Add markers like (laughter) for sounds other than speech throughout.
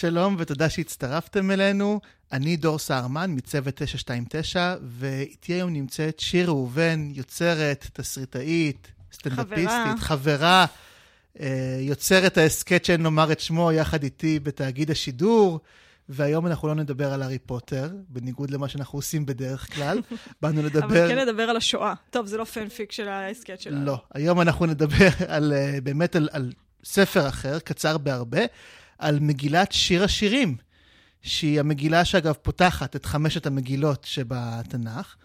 שלום ותודה שהצטרפתם אלינו. אני דור סהרמן מצוות 929, ואיתי היום נמצאת שיר ראובן, יוצרת, תסריטאית, סטנדאפיסטית, חברה, אה, יוצרת ההסכת שאין לומר את שמו יחד איתי בתאגיד השידור. והיום אנחנו לא נדבר על הארי פוטר, בניגוד למה שאנחנו עושים בדרך כלל. (laughs) באנו לדבר... אבל כן נדבר על השואה. טוב, זה לא פנפיק של ההסכת שלנו. לא. היום אנחנו נדבר על, אה, באמת על, על ספר אחר, קצר בהרבה, על מגילת שיר השירים, שהיא המגילה שאגב פותחת את חמשת המגילות שבתנ"ך.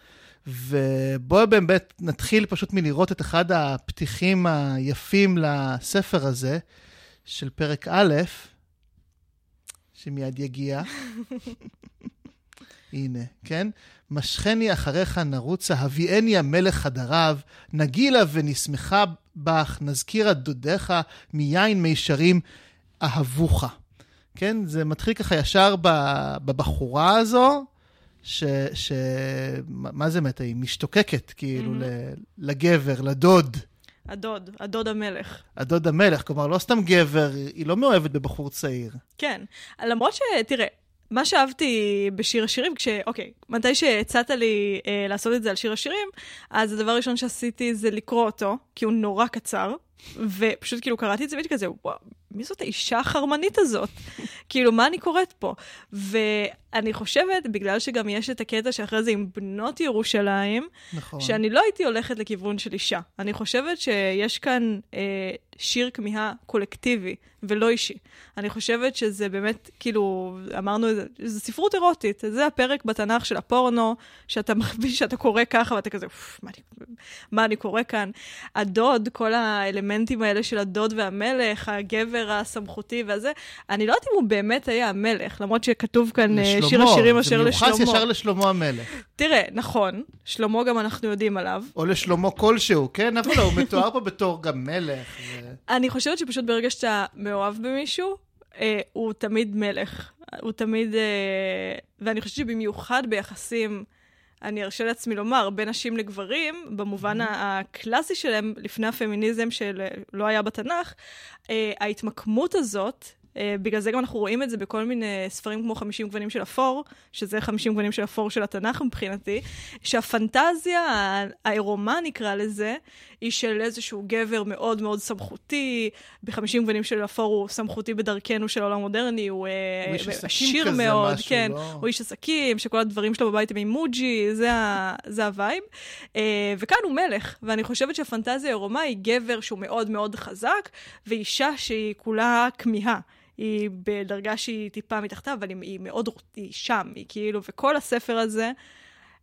ובואו באמת נתחיל פשוט מלראות את אחד הפתיחים היפים לספר הזה, של פרק א', שמיד יגיע. (laughs) הנה, כן? משכני אחריך נרוצה, הביאני המלך חדריו, נגילה ונשמחה בך, נזכירה דודיך, מיין מישרים אהבוך. כן? זה מתחיל ככה ישר בבחורה הזו, ש... ש... מה זה מתה? היא משתוקקת, כאילו, mm-hmm. לגבר, לדוד. הדוד, הדוד המלך. הדוד המלך, כלומר, לא סתם גבר, היא לא מאוהבת בבחור צעיר. כן, למרות ש... תראה, מה שאהבתי בשיר השירים, כש... אוקיי, מתי שהצעת לי אה, לעשות את זה על שיר השירים, אז הדבר הראשון שעשיתי זה לקרוא אותו, כי הוא נורא קצר, ופשוט כאילו קראתי את זה והייתי כזה, וואו, מי זאת האישה החרמנית הזאת? (laughs) כאילו, מה אני קוראת פה? ואני חושבת, בגלל שגם יש את הקטע שאחרי זה עם בנות ירושלים, נכון. שאני לא הייתי הולכת לכיוון של אישה. אני חושבת שיש כאן אה, שיר כמיהה קולקטיבי ולא אישי. אני חושבת שזה באמת, כאילו, אמרנו, זה ספרות אירוטית. זה הפרק בתנ"ך של הפורנו, שאתה מרגיש שאתה קורא ככה, ואתה כזה, מה אני, מה אני קורא כאן? הדוד, כל האלמנטים האלה של הדוד והמלך, הגבר הסמכותי והזה, אני לא יודעת אם הוא באמת היה המלך, למרות שכתוב כאן לשלמה, אה, שיר השירים אשר לשלמה. זה מיוחס ישר לשלמה המלך. תראה, נכון, שלמה גם אנחנו יודעים עליו. או לשלמה כלשהו, כן? אבל לא, הוא מתואר פה בתור גם מלך. ו... אני חושבת שפשוט ברגע שאתה מאוהב במישהו, אה, הוא תמיד מלך. הוא תמיד... אה, ואני חושבת שבמיוחד ביחסים, אני ארשה לעצמי לומר, בין נשים לגברים, במובן mm-hmm. הקלאסי שלהם, לפני הפמיניזם שלא היה בתנ"ך, אה, ההתמקמות הזאת Uh, בגלל זה גם אנחנו רואים את זה בכל מיני ספרים כמו 50 גוונים של אפור, שזה 50 גוונים של אפור של התנ"ך מבחינתי, שהפנטזיה, העירומה נקרא לזה, היא של איזשהו גבר מאוד מאוד סמכותי, ב-50 גוונים של אפור הוא סמכותי בדרכנו של העולם המודרני, הוא uh, עשיר מאוד, משהו, כן, לא... הוא איש עסקים, שכל הדברים שלו בבית הם אימוג'י, זה, זה הווייב. Uh, וכאן הוא מלך, ואני חושבת שהפנטזיה הארורה היא גבר שהוא מאוד מאוד חזק, ואישה שהיא כולה כמיהה. היא בדרגה שהיא טיפה מתחתיו, אבל היא, היא מאוד, היא שם, היא כאילו, וכל הספר הזה,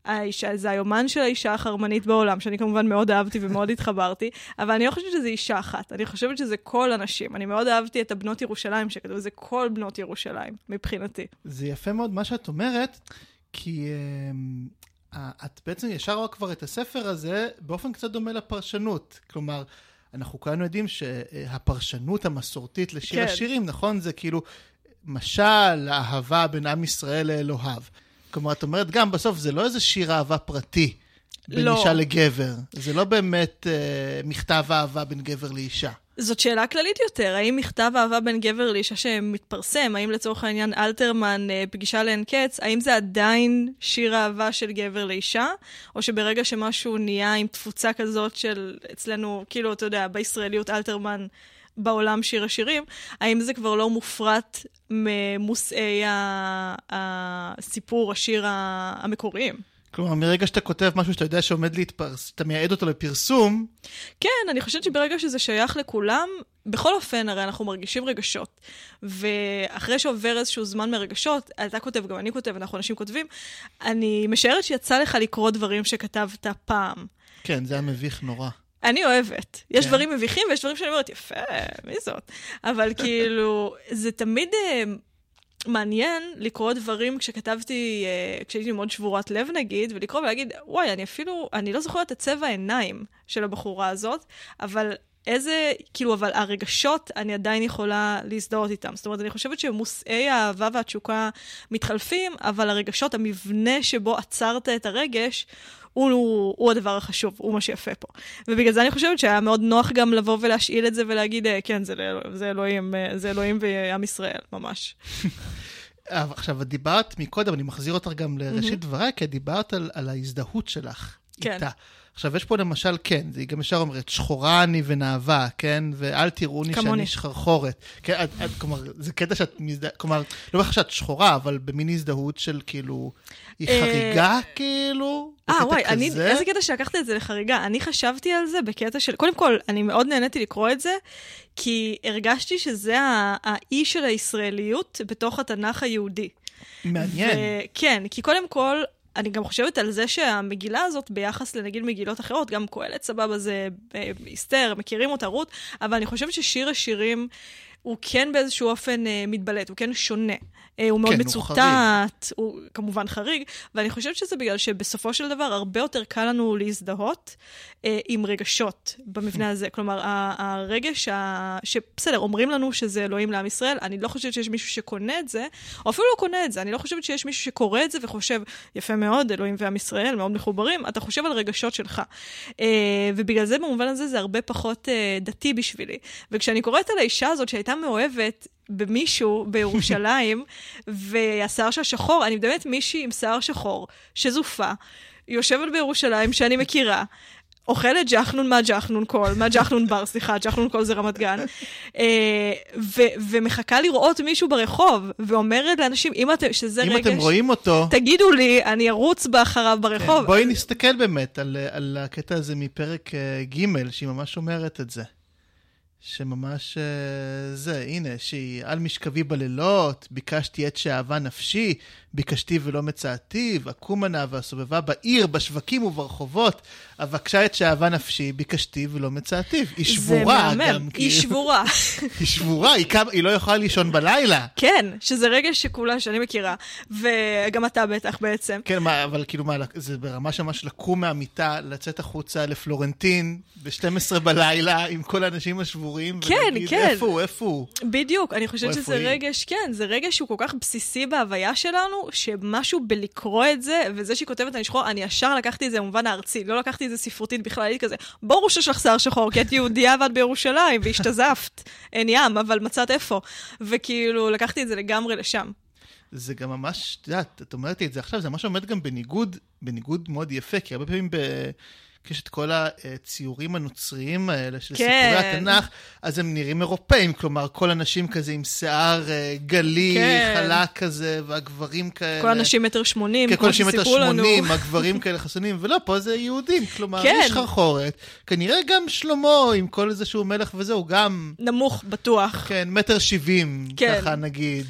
האישה, זה היומן של האישה החרמנית בעולם, שאני כמובן מאוד אהבתי ומאוד התחברתי, אבל אני לא חושבת שזה אישה אחת, אני חושבת שזה כל הנשים. אני מאוד אהבתי את הבנות ירושלים שכתוב, זה כל בנות ירושלים, מבחינתי. זה יפה מאוד מה שאת אומרת, כי uh, את בעצם ישר רואה כבר את הספר הזה באופן קצת דומה לפרשנות. כלומר, אנחנו כולנו יודעים שהפרשנות המסורתית לשיר כן. השירים, נכון? זה כאילו משל, אהבה בין עם ישראל לאלוהיו. כלומר, את אומרת, גם בסוף זה לא איזה שיר אהבה פרטי בין לא. אישה לגבר. זה לא באמת אה, מכתב אהבה בין גבר לאישה. זאת שאלה כללית יותר, האם מכתב אהבה בין גבר לאישה שמתפרסם, האם לצורך העניין אלתרמן, אה, פגישה לאין קץ, האם זה עדיין שיר אהבה של גבר לאישה, או שברגע שמשהו נהיה עם תפוצה כזאת של אצלנו, כאילו, אתה יודע, בישראליות אלתרמן בעולם שיר השירים, האם זה כבר לא מופרט ממושאי הסיפור, השיר המקוריים? כלומר, מרגע שאתה כותב משהו שאתה יודע שעומד להתפרס, אתה מייעד אותו לפרסום. כן, אני חושבת שברגע שזה שייך לכולם, בכל אופן, הרי אנחנו מרגישים רגשות. ואחרי שעובר איזשהו זמן מרגשות, אתה כותב, גם אני כותב, אנחנו אנשים כותבים, אני משערת שיצא לך לקרוא דברים שכתבת פעם. כן, זה היה מביך נורא. אני אוהבת. יש כן. דברים מביכים ויש דברים שאני אומרת, יפה, מי זאת? אבל (laughs) כאילו, זה תמיד... אה, מעניין לקרוא דברים כשכתבתי, uh, כשהייתי מאוד שבורת לב נגיד, ולקרוא ולהגיד, וואי, אני אפילו, אני לא זוכרת את צבע העיניים של הבחורה הזאת, אבל איזה, כאילו, אבל הרגשות, אני עדיין יכולה להזדהות איתם. זאת אומרת, אני חושבת שמושאי האהבה והתשוקה מתחלפים, אבל הרגשות, המבנה שבו עצרת את הרגש, הוא, הוא, הוא הדבר החשוב, הוא מה שיפה פה. ובגלל זה אני חושבת שהיה מאוד נוח גם לבוא ולהשאיל את זה ולהגיד, אה, כן, זה, זה, אלוהים, אה, זה אלוהים ועם ישראל, ממש. (laughs) עכשיו, את דיברת מקודם, אני מחזיר אותך גם לראשית דבריי, כי את דיברת על, על ההזדהות שלך כן. איתה. עכשיו, יש פה למשל, כן, היא גם ישר אומרת, שחורה אני ונאווה, כן? ואל תראוני שאני שחרחורת. כן, את, את, כלומר, זה קטע שאת מזדהה, כלומר, לא בטח שאת שחורה, אבל במין הזדהות של כאילו, היא אה, חריגה, כאילו? אה, וואי, אני, איזה קטע שלקחת את זה לחריגה. אני חשבתי על זה בקטע של, קודם כל, אני מאוד נהניתי לקרוא את זה, כי הרגשתי שזה האי של הישראליות בתוך התנ"ך היהודי. מעניין. כן, כי קודם כל, אני גם חושבת על זה שהמגילה הזאת, ביחס לנגיד מגילות אחרות, גם קהלת סבבה זה אסתר, מכירים אותה רות, אבל אני חושבת ששיר השירים הוא כן באיזשהו אופן אה, מתבלט, הוא כן שונה. אה, הוא מאוד כן, מצוטט, הוא, הוא כמובן חריג, ואני חושבת שזה בגלל שבסופו של דבר הרבה יותר קל לנו להזדהות אה, עם רגשות במבנה הזה. כלומר, הרגש, ה... שבסדר, אומרים לנו שזה אלוהים לעם ישראל, אני לא חושבת שיש מישהו שקונה את זה, או אפילו לא קונה את זה, אני לא חושבת שיש מישהו שקורא את זה וחושב, יפה מאוד, אלוהים ועם ישראל, מאוד מחוברים, אתה חושב על רגשות שלך. אה, ובגלל זה, במובן הזה, זה הרבה פחות אה, דתי בשבילי. וכשאני קוראת על האישה הזאת שהייתה מאוהבת, במישהו בירושלים, (laughs) והשיער שלה שחור, אני מדמיינת מישהי עם שיער שחור, שזופה, יושבת בירושלים שאני מכירה, אוכלת ג'חנון מהג'חנון קול, מהג'חנון בר, סליחה, ג'חנון קול זה רמת גן, אה, ו- ומחכה לראות מישהו ברחוב, ואומרת לאנשים, אם אתם, שזה אם רגש... אם אתם רואים אותו... תגידו לי, אני ארוץ ברחוב. כן, בואי נסתכל באמת על, על הקטע הזה מפרק uh, ג', שהיא ממש אומרת את זה. שממש uh, זה, הנה, שהיא על משכבי בלילות, ביקשתי את שאהבה נפשי, ביקשתי ולא מצאתיו, אקומה נא והסובבה בעיר, בשווקים וברחובות, אבקשה את שאהבה נפשי, ביקשתי ולא מצאתיו. היא שבורה זה מהמם, היא כאילו. שבורה. (laughs) היא שבורה, היא, קם, היא לא יכולה לישון בלילה. כן, שזה רגע שכולה שאני מכירה, וגם אתה בטח בעצם. כן, מה, אבל כאילו מה, זה ברמה שממש לקום מהמיטה, לצאת החוצה לפלורנטין ב-12 בלילה עם כל האנשים השבורים, כן, ולהגיד, כן. איפה הוא, איפה הוא? בדיוק, אני חושבת שזה רגש, כן, זה רגש שהוא כל כך בסיסי בהוויה שלנו, שמשהו בלקרוא את זה, וזה שהיא כותבת אני שחור, אני ישר לקחתי את זה במובן הארצי, לא לקחתי את זה ספרותית בכלל, הייתי כזה, ברור שיש לך שיער שחור, כי את יהודייה ואת בירושלים, והשתזפת, (laughs) אין ים, אבל מצאת איפה. וכאילו, לקחתי את זה לגמרי לשם. זה גם ממש, את יודעת, את אומרת לי את זה עכשיו, זה ממש עומד גם בניגוד, בניגוד מאוד יפה, כי הרבה פעמים ב... יש את כל הציורים הנוצריים האלה של כן. סיפורי התנ"ך, אז הם נראים אירופאים, כלומר, כל אנשים כזה עם שיער אה, גלי, כן. חלק כזה, והגברים כאלה... כל אנשים מטר שמונים, כן, כל אנשים מטר שמונים, (laughs) הגברים כאלה חסונים, ולא, פה זה יהודים, כלומר, כן. יש חרחורת. כנראה גם שלמה, עם כל איזה שהוא מלך וזהו, גם... נמוך, בטוח. כן, מטר שבעים, כן. ככה נגיד.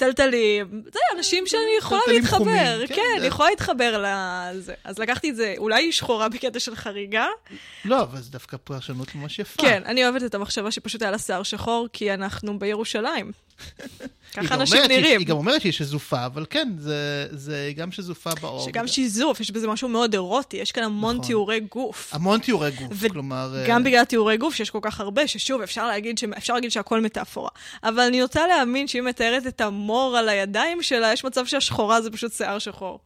טלטלים, זה אנשים שאני יכולה להתחבר, כן, אני יכולה להתחבר לזה. אז לקחתי את זה, אולי היא שחורה בקטע של חריגה. לא, אבל זה דווקא פרשנות ממש יפה. כן, אני אוהבת את המחשבה שפשוט היה לה שיער שחור, כי אנחנו בירושלים. (laughs) ככה אנשים נראים. היא גם אומרת שהיא שזופה, אבל כן, זה, זה גם שזופה באור. שגם שיזוף, יש בזה משהו מאוד אירוטי, יש כאן המון נכון. תיאורי גוף. המון תיאורי גוף, ו- כלומר... גם uh... בגלל תיאורי גוף, שיש כל כך הרבה, ששוב, אפשר להגיד, ש... אפשר להגיד שהכל מטאפורה. אבל אני רוצה להאמין שאם מתארת את המור על הידיים שלה, יש מצב שהשחורה זה פשוט שיער שחור.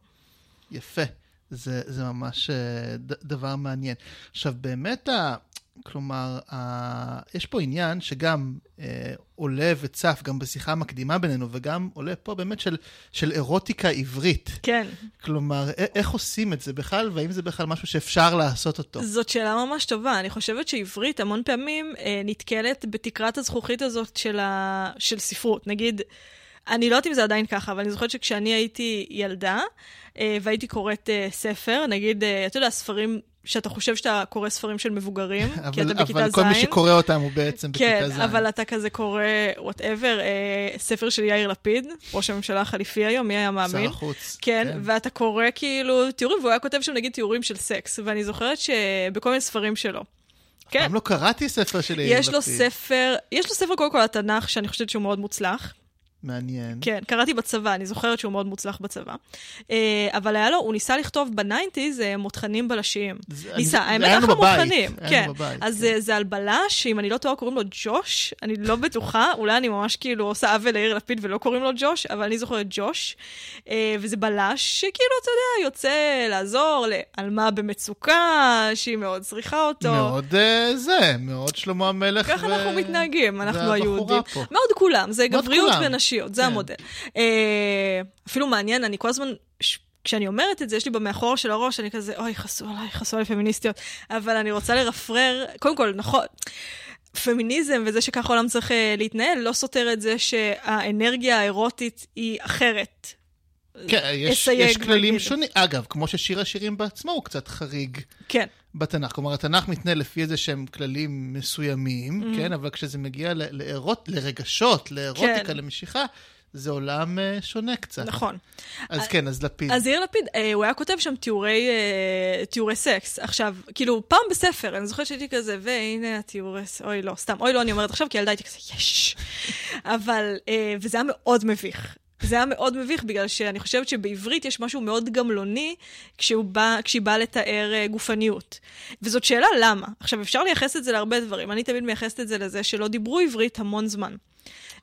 יפה. זה, זה ממש uh, ד, דבר מעניין. עכשיו, באמת, ה, כלומר, ה... יש פה עניין שגם אה, עולה וצף, גם בשיחה המקדימה בינינו, וגם עולה פה באמת של, של אירוטיקה עברית. כן. כלומר, א- איך עושים את זה בכלל, והאם זה בכלל משהו שאפשר לעשות אותו? זאת שאלה ממש טובה. אני חושבת שעברית המון פעמים אה, נתקלת בתקרת הזכוכית הזאת של, ה... של ספרות. נגיד, אני לא יודעת אם זה עדיין ככה, אבל אני זוכרת שכשאני הייתי ילדה, אה, והייתי קוראת אה, ספר, נגיד, אה, אתה יודע, ספרים שאתה חושב שאתה קורא ספרים של מבוגרים, אבל, (laughs) כי אתה בכיתה ז'. אבל כל מי שקורא אותם הוא בעצם כן, בכיתה ז'. כן, אבל אתה כזה קורא, whatever, אה, ספר של יאיר לפיד, ראש הממשלה החליפי היום, מי היה מאמין? שר החוץ. כן, כן, ואתה קורא כאילו תיאורים, והוא היה כותב שם נגיד תיאורים של סקס, ואני זוכרת שבכל מיני ספרים שלו. כן. אף פעם לא קראתי ספר של יאיר לפיד. יש לו ספר, יש לו ספר קודם כל התנ"ך, שאני חושבת שהוא מאוד מוצלח. מעניין. כן, קראתי בצבא, אני זוכרת שהוא מאוד מוצלח בצבא. אה, אבל היה לו, הוא ניסה לכתוב בניינטיז אה, מותחנים בלשיים. ניסה, האמת, בבית, מותחנים. כן. בבית, אז כן. זה- זה על בלש, אם אני לא טועה קוראים לו ג'וש, אני לא בטוחה, אולי אני ממש כאילו עושה עוול ליאיר לפיד ולא קוראים לו ג'וש, אבל אני זוכרת ג'וש. אה, וזה בלש שכאילו, אתה יודע, יוצא לעזור לעלמה במצוקה, שהיא מאוד צריכה אותו. מאוד אה, זה, מאוד שלמה המלך. ככה ו- אנחנו מתנהגים, אנחנו היהודים. מאוד כולם, זה גבריות כולם. ונשיות, זה כן. המודל. אה, אפילו מעניין, אני כל הזמן... כשאני אומרת את זה, יש לי במאחור של הראש, אני כזה, אוי, חסו עליי, חסו עליי פמיניסטיות. אבל אני רוצה לרפרר, קודם כל, נכון, פמיניזם וזה שככה העולם צריך אה, להתנהל, לא סותר את זה שהאנרגיה האירוטית היא אחרת. כן, יש, יש כללים. שונים. אגב, כמו ששיר השירים בעצמו הוא קצת חריג כן, בתנ"ך. כלומר, התנ"ך מתנהל לפי איזה שהם כללים מסוימים, Mm-hmm. כן? אבל כשזה מגיע ל- לאירוט, לרגשות, לאירוטיקה, כן. למשיכה, זה עולם אה, שונה קצת. נכון. אז כן, אז לפיד. אז יאיר לפיד, אה, הוא היה כותב שם תיאורי, אה, תיאורי סקס. עכשיו, כאילו, פעם בספר, אני זוכרת שהייתי כזה, והנה התיאורי סקס, אוי לא, סתם, אוי לא, אני אומרת עכשיו, כי ילדה הייתי כזה, יש. אבל, אה, וזה היה מאוד מביך. זה היה מאוד מביך, בגלל שאני חושבת שבעברית יש משהו מאוד גמלוני כשהוא בא, כשהיא באה לתאר אה, גופניות. וזאת שאלה למה. עכשיו, אפשר לייחס את זה להרבה דברים. אני תמיד מייחסת את זה לזה שלא דיברו עברית המון זמן.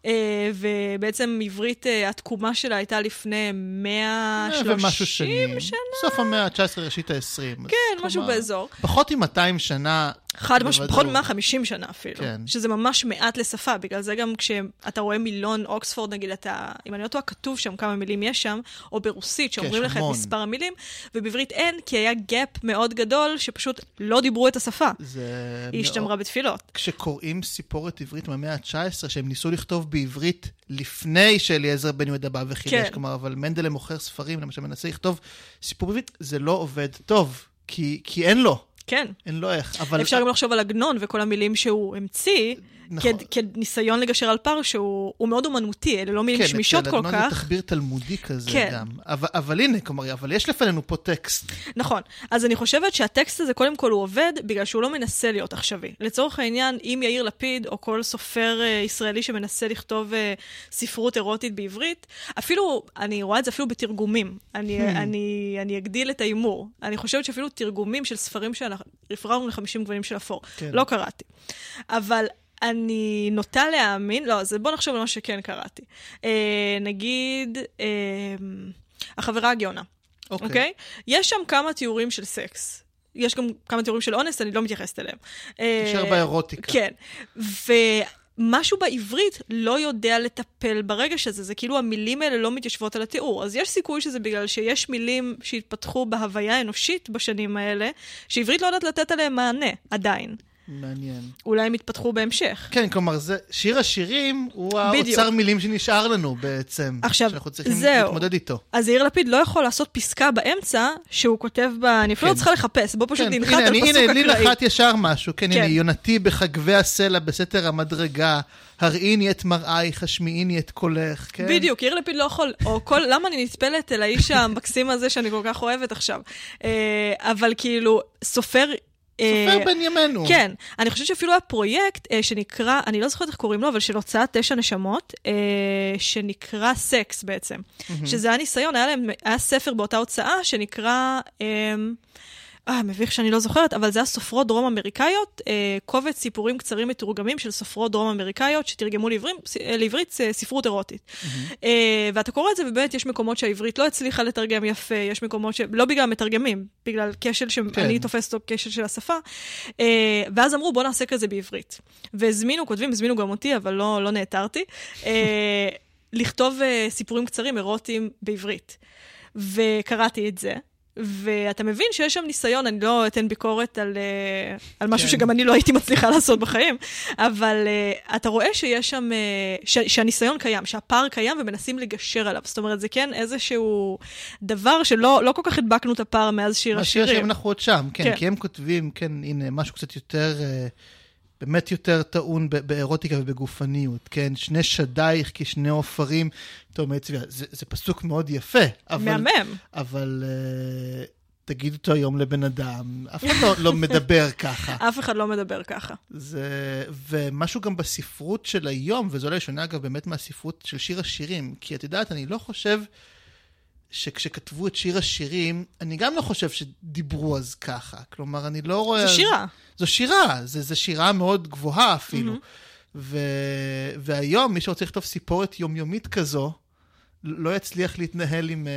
אה, ובעצם עברית, אה, התקומה שלה הייתה לפני 130 אה, שנים. שנה. סוף המאה ה-19, ראשית ה-20. כן, משהו באזור. פחות מ-200 שנה. חד משמעית, פחות בוודאות. מ-150 שנה אפילו. כן. שזה ממש מעט לשפה, בגלל זה גם כשאתה רואה מילון אוקספורד, נגיד, אתה, אם אני לא טועה, כתוב שם כמה מילים יש שם, או ברוסית, שאומרים יש לך את. מספר המילים, ובעברית אין, כי היה gap מאוד גדול, שפשוט לא דיברו את השפה. זה היא מאוד- השתמרה בתפילות. כשקוראים סיפורת עברית מהמאה ה-19, שהם ניסו לכתוב בעברית לפני שאליעזר בן יהודה בא וחידש, כן. כלומר, אבל מנדלה מוכר ספרים, למשל, מנסה לכתוב סיפור בעברית, זה לא עובד טוב, כי, כי אין לו, כן. אין לו איך. אבל... אפשר גם לחשוב על עגנון וכל המילים שהוא המציא, נכון. כ- כניסיון לגשר על פער שהוא הוא מאוד אומנותי, אלה לא מילים כן, שמישות אצל כל עגנון זה כך. תחביר תלמודי כזה כן. גם. אבל, אבל הנה, כלומר, אבל יש לפנינו פה טקסט. נכון. אז אני חושבת שהטקסט הזה, קודם כל הוא עובד בגלל שהוא לא מנסה להיות עכשווי. לצורך העניין, אם יאיר לפיד, או כל סופר uh, ישראלי שמנסה לכתוב uh, ספרות אירוטית בעברית, אפילו, אני רואה את זה אפילו בתרגומים. אני, Hmm. אני, אני אגדיל את ההימור. אני חושבת שאפילו תרגומים של ספרים שאנחנו, רפררנו ל-50 גוונים של אפור. כן. לא קראתי. אבל... אני נוטה להאמין, לא, אז בוא נחשוב על מה שכן קראתי. אה, נגיד, אה, החברה הגאונה. אוקיי. אוקיי? יש שם כמה תיאורים של סקס. יש גם כמה תיאורים של אונס, אני לא מתייחסת אליהם. נשאר אה, באירוטיקה. כן. ומשהו בעברית לא יודע לטפל ברגש הזה, זה כאילו המילים האלה לא מתיישבות על התיאור. אז יש סיכוי שזה בגלל שיש מילים שהתפתחו בהוויה האנושית בשנים האלה, שעברית לא יודעת לתת עליהם מענה, עדיין. מעניין. אולי הם יתפתחו בהמשך. כן, כלומר, זה, שיר השירים הוא בדיוק. האוצר מילים שנשאר לנו בעצם. עכשיו, שאנחנו צריכים זהו. להתמודד איתו. אז יאיר לפיד לא יכול לעשות פסקה באמצע שהוא כותב בה, אני אפילו לא כן. צריכה לחפש, בוא פשוט כן, ננחת הנה, על אני- פסוק הנה, לי. נחת ישר משהו. כן, כן. הנה, יונתי בחגבי הסלע בסתר המדרגה, הראיני את מראייך, השמיעיני את קולך, כן? בדיוק, יאיר לפיד לא יכול, או כל, למה אני נטפלת אל האיש המקסים הזה שאני כל כך אוהבת עכשיו? אה, אבל כאילו, סופר... אה, סופר בן ימינו. כן, אני חושבת שאפילו היה פרויקט אה, שנקרא, אני לא זוכרת איך קוראים לו, אבל של הוצאת תשע נשמות, אה, שנקרא סקס בעצם. שזה היה ניסיון, היה ספר באותה הוצאה שנקרא... אה, מביך שאני לא זוכרת, אבל זה היה סופרות דרום אמריקאיות, אה, קובץ סיפורים קצרים מתורגמים של סופרות דרום אמריקאיות שתרגמו לעברים, אה, לעברית אה, ספרות אירוטית. אה, ואתה קורא את זה, ובאמת יש מקומות שהעברית לא הצליחה לתרגם יפה, יש מקומות ש... לא בגלל המתרגמים, בגלל כשל שאני כן. תופסת אותו כשל של השפה. אה, ואז אמרו, בוא נעשה כזה בעברית. והזמינו, כותבים, הזמינו גם אותי, אבל לא, לא נעתרתי, אה, לכתוב אה, סיפורים קצרים אירוטיים בעברית. וקראתי את זה. ואתה מבין שיש שם ניסיון, אני לא אתן ביקורת על, אה, על משהו כן. שגם אני לא הייתי מצליחה (laughs) לעשות בחיים, אבל uh, אתה רואה שיש שם, uh, ש, שהניסיון קיים, שהפער קיים ומנסים לגשר עליו. זאת אומרת, זה כן איזשהו דבר שלא לא כל כך הדבקנו את הפער מאז שיר השיר השירים. שהם אנחנו עוד שם, כן, כן. כי הם כותבים, כן, הנה, משהו קצת יותר, אה, באמת יותר טעון ב- באירוטיקה ובגופניות, כן, שני שדייך כשני עופרים, טוב, מי צביעה, זה, זה פסוק מאוד יפה, אבל, מהמם. אבל אה, תגיד אותו היום לבן אדם, אף אחד לא, לא (laughs) מדבר ככה. אף אחד לא מדבר ככה. זה... ומשהו גם בספרות של היום, וזו אולי שונה אגב באמת מהספרות של שיר השירים, כי את יודעת, אני לא חושב שכשכתבו את שיר השירים, אני גם לא חושב שדיברו אז ככה. כלומר, אני לא רואה... זו שירה. זו שירה, זו שירה מאוד גבוהה אפילו. Mm-hmm. ו... והיום, מי שרוצה לכתוב סיפורת יומיומית כזו, לא יצליח להתנהל עם, אה,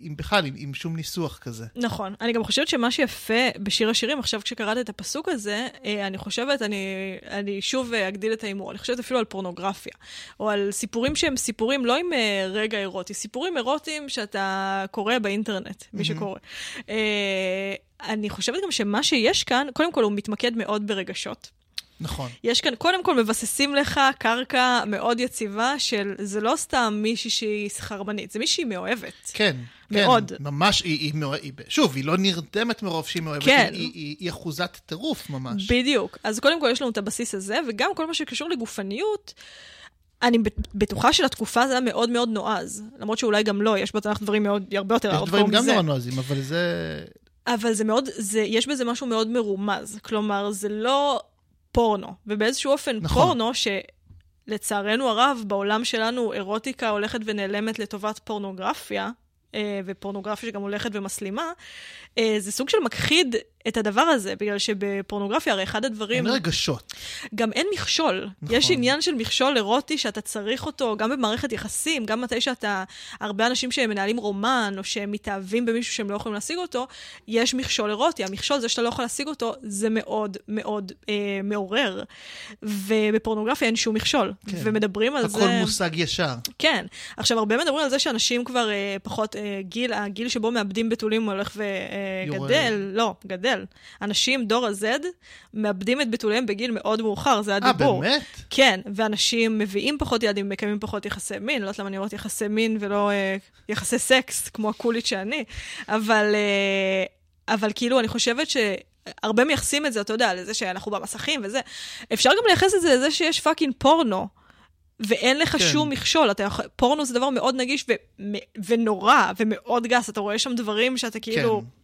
עם בכלל, עם, עם שום ניסוח כזה. נכון. אני גם חושבת שמה שיפה בשיר השירים, עכשיו כשקראת את הפסוק הזה, אה, אני חושבת, אני, אני שוב אגדיל את ההימור, אני חושבת אפילו על פורנוגרפיה, או על סיפורים שהם סיפורים לא עם אה, רגע אירוטי, סיפורים אירוטיים שאתה קורא באינטרנט, מי שקורא. אני חושבת גם שמה שיש כאן, קודם כל הוא מתמקד מאוד ברגשות. נכון. יש כאן, קודם כל מבססים לך קרקע מאוד יציבה של, זה לא סתם מישהי שהיא סחרמנית, זה מישהי מאוהבת. כן. מאוד. כן, ממש, היא, היא, היא, שוב, היא לא נרדמת מרוב שהיא מאוהבת, כן. היא, היא, היא אחוזת טירוף ממש. בדיוק. אז קודם כל יש לנו את הבסיס הזה, וגם כל מה שקשור לגופניות, אני בטוחה שלתקופה זה היה מאוד מאוד נועז. למרות שאולי גם לא, יש בתנ"ך דברים מאוד, הרבה יותר ארדקור מזה. יש דברים גם נורא נועזים, אבל זה... אבל זה מאוד, זה, יש בזה משהו מאוד מרומז. כלומר, זה לא פורנו. ובאיזשהו אופן נכון. פורנו, שלצערנו הרב, בעולם שלנו אירוטיקה הולכת ונעלמת לטובת פורנוגרפיה, אה, ופורנוגרפיה שגם הולכת ומסלימה, אה, זה סוג של מכחיד את הדבר הזה, בגלל שבפורנוגרפיה, הרי אחד הדברים... אין רגשות. גם אין מכשול. נכון. יש עניין של מכשול אירוטי שאתה צריך אותו, גם במערכת יחסים, גם מתי שאתה... הרבה אנשים שהם מנהלים רומן, או שהם מתאהבים במישהו שהם לא יכולים להשיג אותו, יש מכשול אירוטי. המכשול, זה שאתה לא יכול להשיג אותו, זה מאוד מאוד אה, מעורר. ובפורנוגרפיה אין שום מכשול. כן. ומדברים על הכל זה... הכל מושג ישר. כן. עכשיו, הרבה מדברים על זה שאנשים כבר אה, פחות... אה, גיל, הגיל שבו מאבדים בתולים הולך וגדל. אה, לא, גדל. גדל. אנשים, דור ה-Z, מאבדים את בתוליהם בגיל מאוד מאוחר, זה הדיבור. אה, באמת? כן, ואנשים מביאים פחות ילדים, מקיימים פחות יחסי מין, לא יודעת למה אני אומרת יחסי מין ולא אה, יחסי סקס, כמו ה cool ית שאני, אבל, אה, אבל כאילו, אני חושבת ש... הרבה מייחסים את זה, אתה יודע, לזה שאנחנו במסכים וזה. אפשר גם לייחס את זה לזה שיש fucking פורנו. ואין לך כן. שום מכשול. אתה יכול, פורנו זה דבר מאוד נגיש ו, ונורא ומאוד גס. אתה רואה שם דברים שאתה כאילו... כן.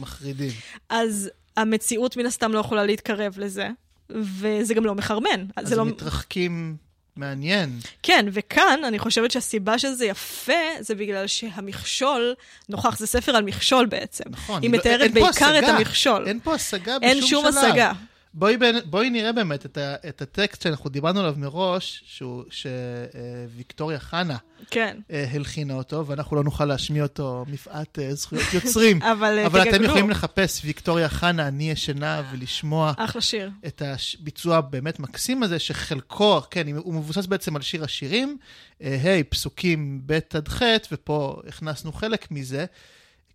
מחרידים. אז המציאות מן הסתם לא יכולה להתקרב לזה, וזה גם לא מחרמן. אז הם לא... מתרחקים מעניין. כן, וכאן אני חושבת שהסיבה שזה יפה, זה בגלל שהמכשול נוכח, זה ספר על מכשול בעצם. נכון. היא מתארת בעיקר את המכשול. אין פה השגה בשום שלב. אין שום השגה. בואי, בואי נראה באמת את, ה, את הטקסט שאנחנו דיברנו עליו מראש, שוויקטוריה חנה כן. אה, הלחינה אותו, ואנחנו לא נוכל להשמיע אותו מפאת אה, זכויות יוצרים. (laughs) אבל אה, אבל אתם יכולים לחפש ויקטוריה חנה, אני ישנה, ולשמוע... אחלה שיר. את הביצוע הבאמת מקסים הזה, שחלקו, כן, הוא מבוסס בעצם על שיר השירים, היי, פסוקים ב' עד ח', ופה הכנסנו חלק מזה.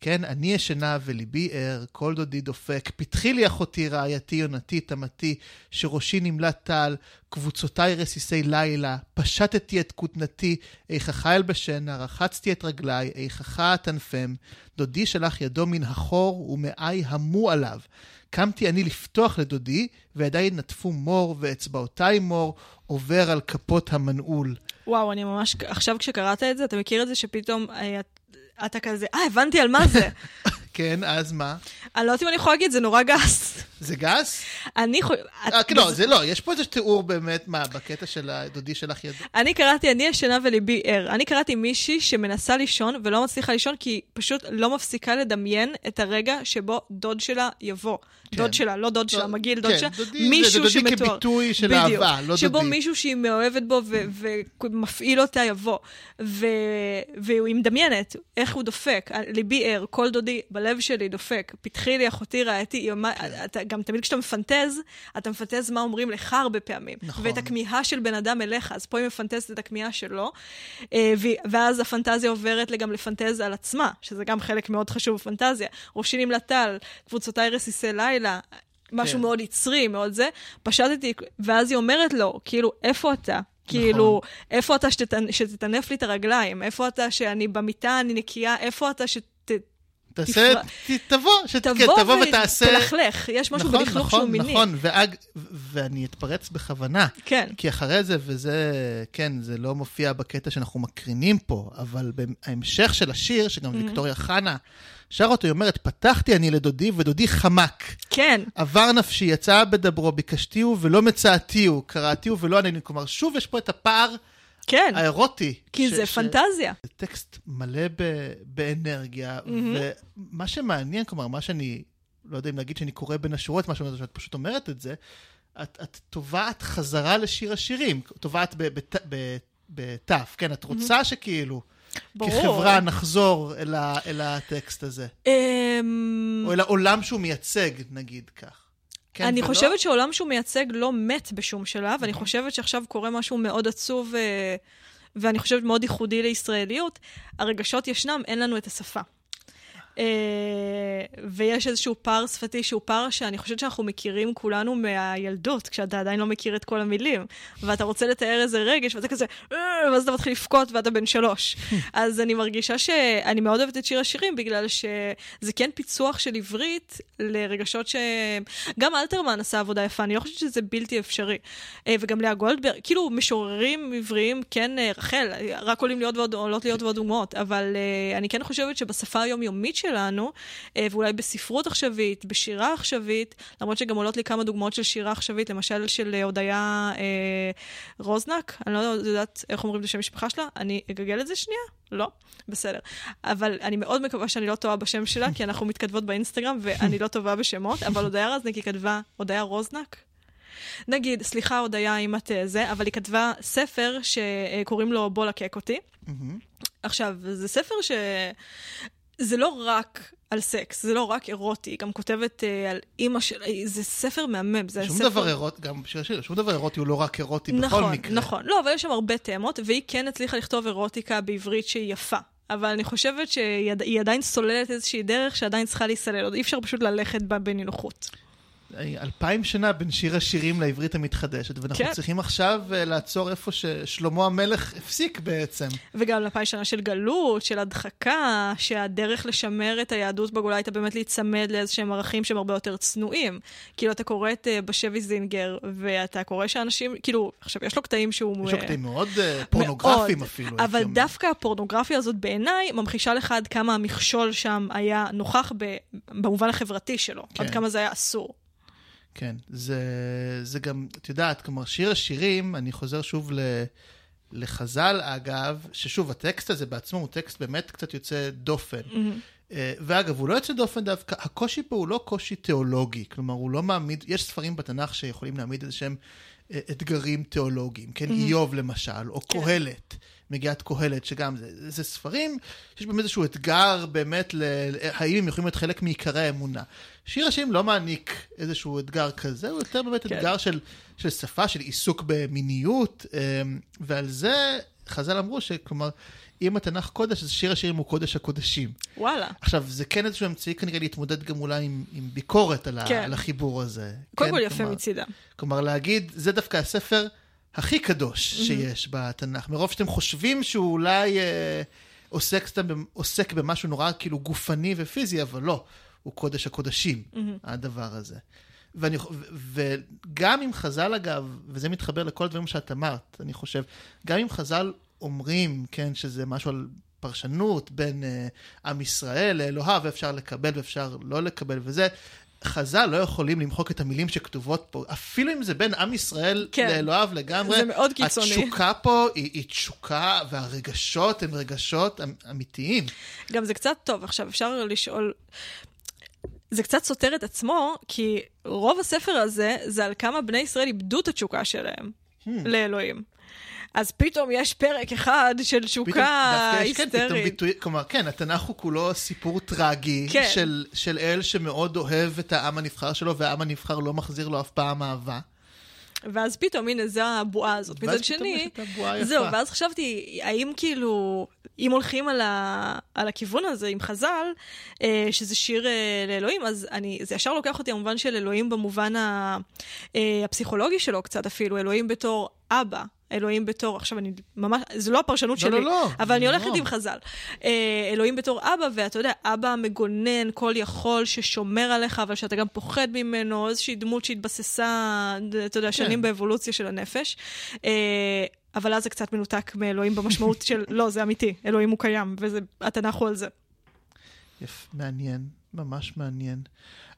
כן, אני ישנה וליבי ער, כל דודי דופק, פתחי לי אחותי רעייתי יונתי תמתי, שראשי נמלט טל, קבוצותיי רסיסי לילה, פשטתי את כותנתי, איכך אלבשנה, רחצתי את רגליי, איכך אטנפם, דודי שלח ידו מן החור, ומאי המו עליו. קמתי אני לפתוח לדודי, וידיי נטפו מור, ואצבעותיי מור, עובר על כפות המנעול. וואו, אני ממש, עכשיו כשקראת את זה, אתה מכיר את זה שפתאום אה, אתה כזה, אה, הבנתי על מה זה. (laughs) כן, אז מה? אני לא יודעת אם אני יכולה להגיד, זה נורא גס. זה גס? אני. אה, לא, זה לא, יש פה איזה תיאור באמת, מה, בקטע של הדודי שלך ידע? אני קראתי, אני ישנה וליבי ער. אני קראתי מישהי שמנסה לישון ולא מצליחה לישון, כי היא פשוט לא מפסיקה לדמיין את הרגע שבו דוד שלה יבוא. כן. דוד שלה, לא דוד שלה, מגעיל, דוד כן, שלה. מישהו שמתואר. דודי כביטוי של אהבה, לא דודי. שבו מישהו שהיא מאוהבת בו ומפעיל אותה יבוא. והיא מדמיינת איך הוא דופק. ליבי ער, כל דודי בלב שלי דופק. פתחי לי אחותי רעייתי. אתה גם תמיד כשאתה מפנטז, אתה מפנטז מה אומרים לך הרבה פעמים. נכון. ואת הכמיהה של בן אדם אליך, אז פה היא מפנטזת את הכמיהה שלו, אה, ואז הפנטזיה עוברת גם לפנטז על עצמה, שזה גם חלק מאוד חשוב בפנטזיה. ראשי נמלטל, קבוצותיי רסיסי לילה, משהו כן. מאוד יצרי, מאוד זה. פשטתי, ואז היא אומרת לו, כאילו, איפה אתה? כאילו, נכון. איפה אתה שתטנף לי את הרגליים? איפה אתה שאני במיטה, אני נקייה? איפה אתה שת... תעשה, תבוא, כן, תבוא תבוא ותעשה... ותלכלך, יש משהו נכון, בלכלוך נכון, שהוא מיני. נכון, ואג, ו- ואני אתפרץ בכוונה, כן, כי אחרי זה, וזה, כן, זה לא מופיע בקטע שאנחנו מקרינים פה, אבל בהמשך של השיר, שגם Mm-hmm. ויקטוריה חנה שר אותו, היא אומרת, פתחתי אני לדודי, ודודי חמק. כן, עבר נפשי, יצא בדברו, ביקשתיהו ולא מצאתיהו, קראתיהו ולא ענינו. כלומר, שוב יש פה את הפער כן, האירוטי. כי ש- זה ש- פנטזיה. זה טקסט מלא ב- באנרגיה, מהמם. ומה שמעניין, כלומר, מה שאני, לא יודע אם להגיד שאני קורא בין השורות, מה שאת פשוט אומרת את זה, את, את תובעת חזרה לשיר השירים, תובעת בתף, כן, את רוצה שכאילו, ברור. כחברה נחזור אל, ה, אל הטקסט הזה, אמ, או אל העולם שהוא מייצג, נגיד כך. כן אני ולא? חושבת שעולם שהוא מייצג לא מת בשום שלב, אני חושבת שעכשיו קורה משהו מאוד עצוב, אה, ואני חושבת מאוד ייחודי לישראליות. הרגשות ישנם, אין לנו את השפה. אה, ויש איזשהו פער שפתי שהוא פער שאני חושבת שאנחנו מכירים כולנו מהילדות, כשאתה עדיין לא מכיר את כל המילים, ואתה רוצה לתאר איזה רגש, ואתה כזה, "אה", ואז אתה מתחיל לבכות ואתה בן שלוש. (laughs) אז אני מרגישה שאני מאוד אוהבת את שיר השירים, בגלל שזה כן פיצוח של עברית לרגשות ש... גם אלתרמן עשה עבודה יפה, אני לא חושבת שזה בלתי אפשרי. אה, וגם לאה גולדברג, כאילו משוררים עבריים, כן, רחל, רק עולים להיות ועוד, עולות להיות ועוד דוגמאות, אבל אני כן חושבת שבשפה היומיומית שלנו, אה, ואולי בספרות עכשווית, בשירה עכשווית, למרות שגם עולות לי כמה דוגמאות של שירה עכשווית, למשל של אה, הודיה אה, רוזנק, אני לא יודעת איך אומרים את השם המשפחה שלה, אני אגגל את זה שנייה? לא? בסדר. אבל אני מאוד מקווה שאני לא טועה בשם שלה, כי אנחנו מתכתבות באינסטגרם ואני לא טובה בשמות, אבל הודיה רזניק היא כתבה, הודיה רוזנק? נגיד, סליחה הודיה אם את אה, זה, אבל היא כתבה ספר שקוראים לו בוא לקק אותי. מהמם. עכשיו, זה ספר ש... זה לא רק על סקס, זה לא רק אירוטי, היא גם כותבת אה, על אימא של... זה ספר מהמם, זה שום ספר... דבר אירוטי, גם בשיר השיר, שום דבר אירוטי הוא לא רק אירוטי בכל נכון, מקרה. נכון. לא, אבל יש שם הרבה תמות, והיא כן הצליחה לכתוב אירוטיקה בעברית שהיא יפה. אבל אני חושבת שהיא עד- היא עדיין סוללת איזושהי דרך שעדיין צריכה להיסלל. עוד אי אפשר פשוט ללכת בה בנינוחות. אלפיים שנה בין שיר השירים לעברית המתחדשת, ואנחנו כן. צריכים עכשיו אה, לעצור איפה ששלמה המלך הפסיק בעצם. וגם אלפיים שנה של גלות, של הדחקה, שהדרך לשמר את היהדות בגולה הייתה באמת להיצמד לאיזשהם ערכים שהם הרבה יותר צנועים. כאילו, אתה קורא את אה, בשבי זינגר, ואתה קורא שאנשים, כאילו, עכשיו, יש לו קטעים שהוא... יש לו קטעים מאוד אה, פורנוגרפיים מאוד. אפילו. אבל אומר. דווקא הפורנוגרפיה הזאת בעיניי ממחישה לך עד כמה המכשול שם היה נוכח ב, במובן החברתי שלו, כן. עד כמה זה היה אסור. כן, זה, זה גם, את יודעת, כלומר, שיר השירים, אני חוזר שוב ל, לחז"ל, אגב, ששוב, הטקסט הזה בעצמו הוא טקסט באמת קצת יוצא דופן. אה, ואגב, הוא לא יוצא דופן דווקא, הקושי פה הוא לא קושי תיאולוגי, כלומר, הוא לא מעמיד, יש ספרים בתנ"ך שיכולים להעמיד איזה שהם אה, אתגרים תיאולוגיים, כן, איוב למשל, או כן. קהלת, מגיעת קהלת, שגם זה, זה ספרים שיש בהם איזשהו אתגר באמת, ל, האם הם יכולים להיות חלק מעיקרי האמונה. שיר השירים לא מעניק איזשהו אתגר כזה, הוא יותר באמת כן. אתגר של, של שפה, של עיסוק במיניות, אה, ועל זה חז"ל אמרו שכלומר, אם התנ"ך קודש, אז שיר השירים הוא קודש הקודשים. וואלה. עכשיו, זה כן איזשהו אמצעי כנראה להתמודד גם אולי עם, עם ביקורת על, כן. על החיבור הזה. קודם כן? כל יפה כלומר, מצידם. כלומר, להגיד, זה דווקא הספר הכי קדוש שיש בתנ"ך. מרוב שאתם חושבים שהוא אולי אה, עוסק, סתם, עוסק במשהו נורא כאילו גופני ופיזי, אבל לא, הוא קודש הקודשים, הדבר הזה. ואני, ו- וגם אם חז"ל, אגב, וזה מתחבר לכל הדברים שאת אמרת, אני חושב, גם אם חז"ל אומרים, כן, שזה משהו על פרשנות בין uh, עם ישראל לאלוהיו, ואפשר לקבל ואפשר לא לקבל וזה, חז"ל לא יכולים למחוק את המילים שכתובות פה, אפילו אם זה בין עם ישראל כן. לאלוהיו לגמרי. זה מאוד קיצוני. התשוקה פה היא, היא תשוקה, והרגשות הם רגשות אמ- אמיתיים. גם זה קצת טוב, עכשיו אפשר לשאול... זה קצת סותר את עצמו, כי רוב הספר הזה זה על כמה בני ישראל איבדו את התשוקה שלהם Hmm. לאלוהים. אז פתאום יש פרק אחד של כן, פתאום היסטרית. ביטוי, כלומר, כן, התנ"ך הוא כולו סיפור טרגי כן. של, של אל שמאוד אוהב את העם הנבחר שלו, והעם הנבחר לא מחזיר לו אף פעם אהבה. ואז פתאום, הנה, זה הבועה הזאת. מצד שני. זהו, ואז חשבתי, האם כאילו, אם הולכים על, ה, על הכיוון הזה עם חז"ל, אה, שזה שיר אה, לאלוהים, אז אני, זה ישר לוקח אותי במובן של אלוהים במובן ה, אה, הפסיכולוגי שלו קצת אפילו, אלוהים בתור אבא, אלוהים בתור, עכשיו אני ממש, זו לא הפרשנות לא, שלי, לא, לא. אבל אני לא. הולכת עם חז"ל. אה, אלוהים בתור אבא, ואתה יודע, אבא מגונן, כל יכול, ששומר עליך, אבל שאתה גם פוחד ממנו, איזושהי דמות שהתבססה, אתה יודע, שנים כן. באבולוציה של הנפש. אה, אבל אז זה קצת מנותק מאלוהים במשמעות של, (laughs) לא, זה אמיתי, אלוהים הוא קיים, והתנ"ך הוא על זה. יפ, מעניין, ממש מעניין.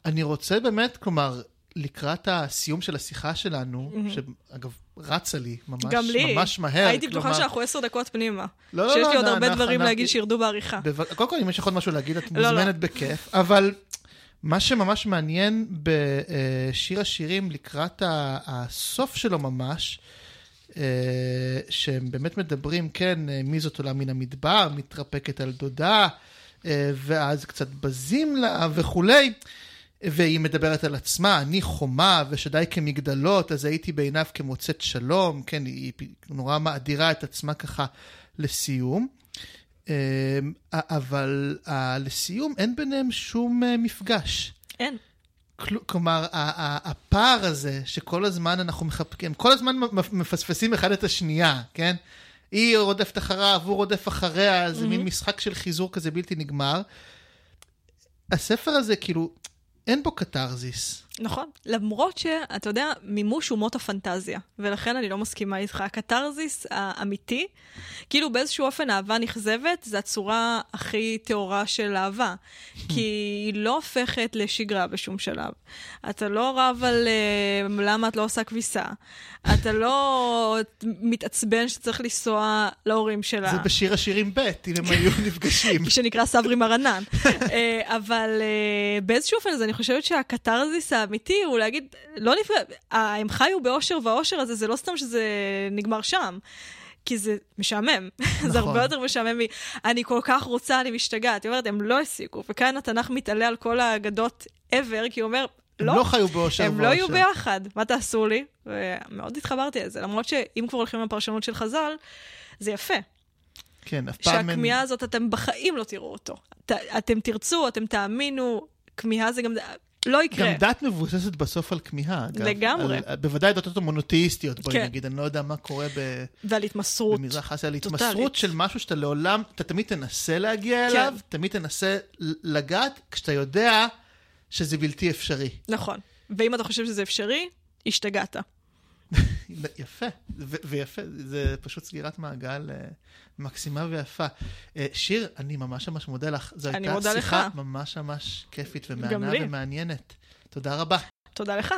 אני רוצה באמת, כלומר, לקראת הסיום של השיחה שלנו, מהמם. שאגב, רצה לי ממש, גם לי. ממש מהר. הייתי בטוחה כלומר, שאנחנו עשר דקות פנימה. לא, לא, שיש לא, לי עוד לא, הרבה אנחנו- דברים אנחנו- להגיד שירדו בעריכה. בב... קודם כל, אם יש לך עוד משהו להגיד, את לא, לא. מוזמנת בכיף, אבל מה שממש מעניין בשיר השירים לקראת הסוף שלו ממש, אה, שהם באמת מדברים, כן, אה, מי זאת עולה מן המדבר, מתרפקת על דודה, אה, ואז קצת בזים לה וכולי. והיא מדברת על עצמה, אני חומה ושדי כמגדלות, אז הייתי בעיניו כמוצאת שלום, כן, היא נורא מאדירה את עצמה ככה לסיום. אמ, אבל לסיום אין ביניהם שום אה, מפגש. אין. כל- כלומר, הפער הזה שכל הזמן אנחנו מחבקים, כל הזמן מפספסים אחד את השנייה, כן? היא רודפת אחריו, הוא רודף אחריה, זה מין משחק של חיזור כזה בלתי נגמר. הספר הזה, כאילו, אין בו קתרזיס. נכון. למרות שאתה יודע, מימוש הוא מות הפנטזיה, ולכן אני לא מסכימה איתך. הקתרזיס האמיתי, כאילו באיזשהו אופן אהבה נכזבת, זה הצורה הכי טהורה של אהבה. (laughs) כי היא לא הופכת לשגרה בשום שלב. אתה לא רב על uh, למה את לא עושה כביסה. אתה לא מתעצבן שצריך לנסוע להורים שלה. זה בשיר השירים ב', אם הם היו (laughs) נפגשים. שנקרא סברי מרנן. (laughs) אה, אבל אה, באיזשהו אופן, אז אני חושבת שהקתרזיס האמיתי הוא להגיד, לא נפגע, הם חיו באושר והאושר הזה, זה לא סתם שזה נגמר שם. כי זה משעמם, (laughs) זה נכון. הרבה יותר משעמם מ... אני כל כך רוצה, אני משתגעת. היא אומרת, הם לא הסיקו, וכאן התנ"ך מתעלה על כל האגדות ever, כי הוא אומר, הם לא, לא חיו באושר הם לא יהיו ואושר. ביחד, מה תעשו לי? ומאוד התחברתי לזה, למרות שאם כבר הולכים לפרשנות של חז"ל, זה יפה. כן, אף פעם. שהכמיהה הזאת, אתם בחיים לא תראו אותו. ת, אתם תרצו, אתם תאמינו, כמיהה זה גם... לא יקרה. גם דת מבוססת בסוף על כמיהה, אגב. לגמרי. על, בוודאי דתות המונותאיסטיות, בואי כן. נגיד, אני לא יודע מה קורה ב, ועל התמסרות. במזרח אסיה, על. התמסרות של משהו שאתה לעולם, אתה תמיד תנסה להגיע כן. אליו, תמיד תנסה לגעת, כשאתה יודע שזה בלתי אפשרי. נכון. ואם אתה חושב שזה אפשרי, השתגעת. יפה, ויפה, זה פשוט סגירת מעגל אה, מקסימה ויפה. אה, שיר, אני ממש ממש מודה לך. זו הייתה שיחה לך. ממש ממש כיפית ומהנה. ומעניינת. תודה רבה. תודה לך.